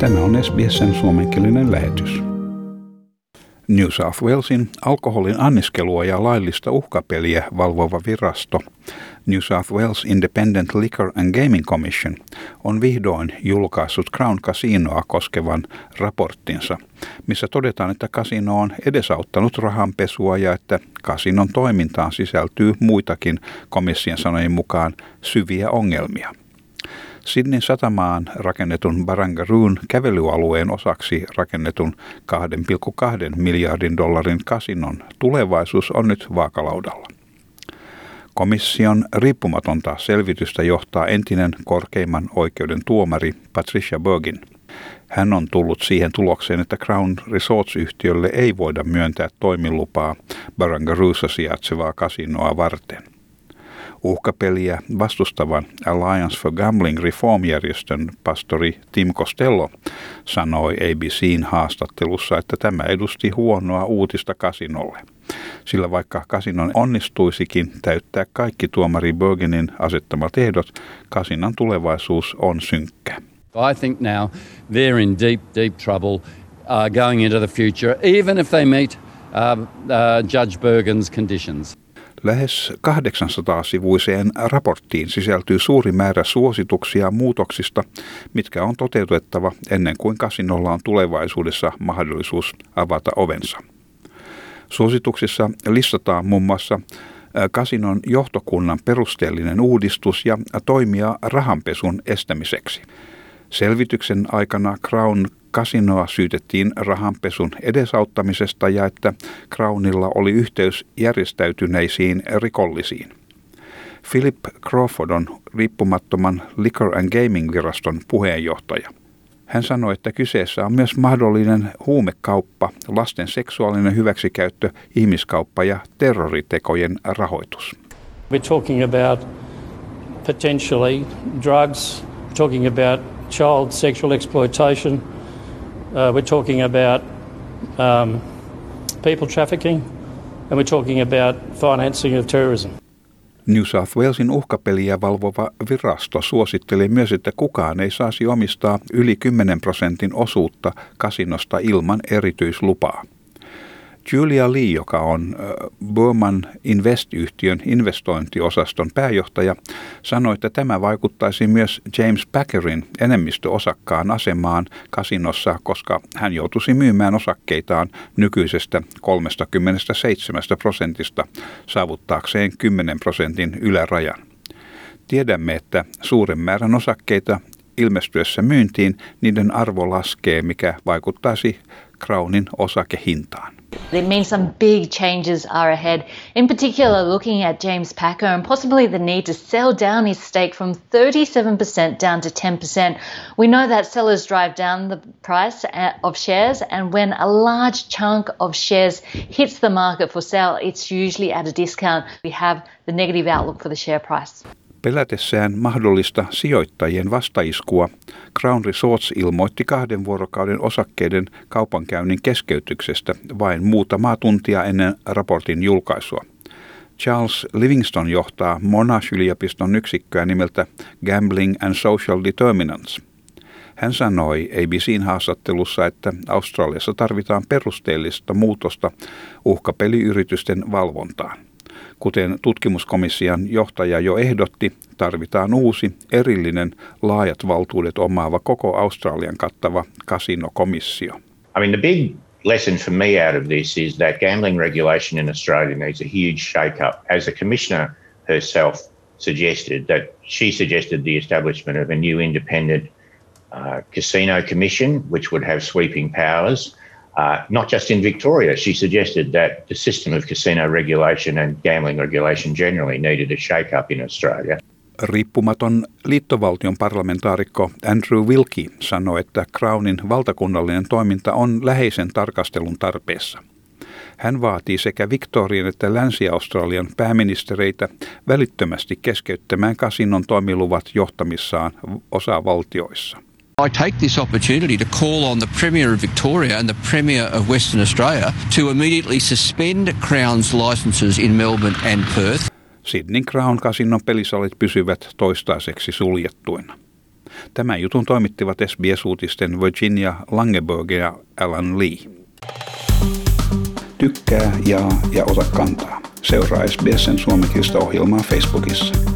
Tämä on SBSn suomenkielinen lähetys. New South Walesin alkoholin anniskelua ja laillista uhkapeliä valvova virasto New South Wales Independent Liquor and Gaming Commission on vihdoin julkaissut Crown Casinoa koskevan raporttinsa, missä todetaan, että kasino on edesauttanut rahanpesua ja että kasinon toimintaan sisältyy muitakin komission sanojen mukaan syviä ongelmia. Sydneyn satamaan rakennetun Barangaroon kävelyalueen osaksi rakennetun 2,2 miljardin dollarin kasinon tulevaisuus on nyt vaakalaudalla. Komission riippumatonta selvitystä johtaa entinen korkeimman oikeuden tuomari Patricia Bergin. Hän on tullut siihen tulokseen, että Crown Resorts-yhtiölle ei voida myöntää toimilupaa Barangaroossa sijaitsevaa kasinoa varten – uhkapeliä vastustavan Alliance for Gambling Reform-järjestön pastori Tim Costello sanoi ABCin haastattelussa, että tämä edusti huonoa uutista kasinolle. Sillä vaikka kasinon onnistuisikin täyttää kaikki tuomari Bergenin asettamat ehdot, kasinan tulevaisuus on synkkä. I think now they're in deep, deep trouble uh, going into the future, even if they meet uh, uh, Judge Bergen's conditions. Lähes 800-sivuiseen raporttiin sisältyy suuri määrä suosituksia muutoksista, mitkä on toteutettava ennen kuin kasinolla on tulevaisuudessa mahdollisuus avata ovensa. Suosituksissa listataan muun muassa kasinon johtokunnan perusteellinen uudistus ja toimia rahanpesun estämiseksi. Selvityksen aikana Crown kasinoa syytettiin rahanpesun edesauttamisesta ja että Crownilla oli yhteys järjestäytyneisiin rikollisiin. Philip Crawford on riippumattoman Liquor and Gaming-viraston puheenjohtaja. Hän sanoi, että kyseessä on myös mahdollinen huumekauppa, lasten seksuaalinen hyväksikäyttö, ihmiskauppa ja terroritekojen rahoitus. We're talking about potentially drugs, talking about child sexual exploitation, Uh, we're talking about um, people trafficking and we're talking about financing of terrorism. New South Walesin uhkapeliä valvova virasto suositteli myös, että kukaan ei saisi omistaa yli 10 prosentin osuutta kasinosta ilman erityislupaa. Julia Lee, joka on Burman Invest-yhtiön investointiosaston pääjohtaja, sanoi, että tämä vaikuttaisi myös James Packerin enemmistöosakkaan asemaan kasinossa, koska hän joutuisi myymään osakkeitaan nykyisestä 37 prosentista saavuttaakseen 10 prosentin ylärajan. Tiedämme, että suuren määrän osakkeita ilmestyessä myyntiin niiden arvo laskee, mikä vaikuttaisi Crownin osakehintaan. It means some big changes are ahead, in particular, looking at James Packer and possibly the need to sell down his stake from 37% down to 10%. We know that sellers drive down the price uh, of shares, and when a large chunk of shares hits the market for sale, it's usually at a discount. We have the negative outlook for the share price. Pelätessään mahdollista sijoittajien vastaiskua, Crown Resorts ilmoitti kahden vuorokauden osakkeiden kaupankäynnin keskeytyksestä vain muutamaa tuntia ennen raportin julkaisua. Charles Livingston johtaa Monash-yliopiston yksikköä nimeltä Gambling and Social Determinants. Hän sanoi ABCn haastattelussa, että Australiassa tarvitaan perusteellista muutosta uhkapeliyritysten valvontaan. Kuten tutkimuskomission johtaja jo ehdotti, tarvitaan uusi, erillinen, laajat valtuudet omaava koko Australian kattava kasinokomissio. I mean, the big lesson for me out of this is that gambling regulation in Australia needs a huge shake-up. As the commissioner herself suggested, that she suggested the establishment of a new independent uh, casino commission, which would have sweeping powers – Uh, not just in Victoria. She suggested that the system of casino regulation and gambling regulation generally needed a shake-up in Australia. Riippumaton liittovaltion parlamentaarikko Andrew Wilkie sanoi, että Crownin valtakunnallinen toiminta on läheisen tarkastelun tarpeessa. Hän vaatii sekä Victorian että Länsi-Australian pääministereitä välittömästi keskeyttämään kasinon toimiluvat johtamissaan osavaltioissa. I take this opportunity to call on the Premier of Victoria and the Premier of Western Australia to immediately suspend Crown's licences in Melbourne and Perth. Sydney Crown Casinon pelisalit pysyvät toistaiseksi suljettuina. Tämän jutun toimittivat SBS-uutisten Virginia Langeberg ja Alan Lee. Tykkää, jaa ja ota kantaa. Seuraa SBSn suomenkielistä ohjelmaa Facebookissa.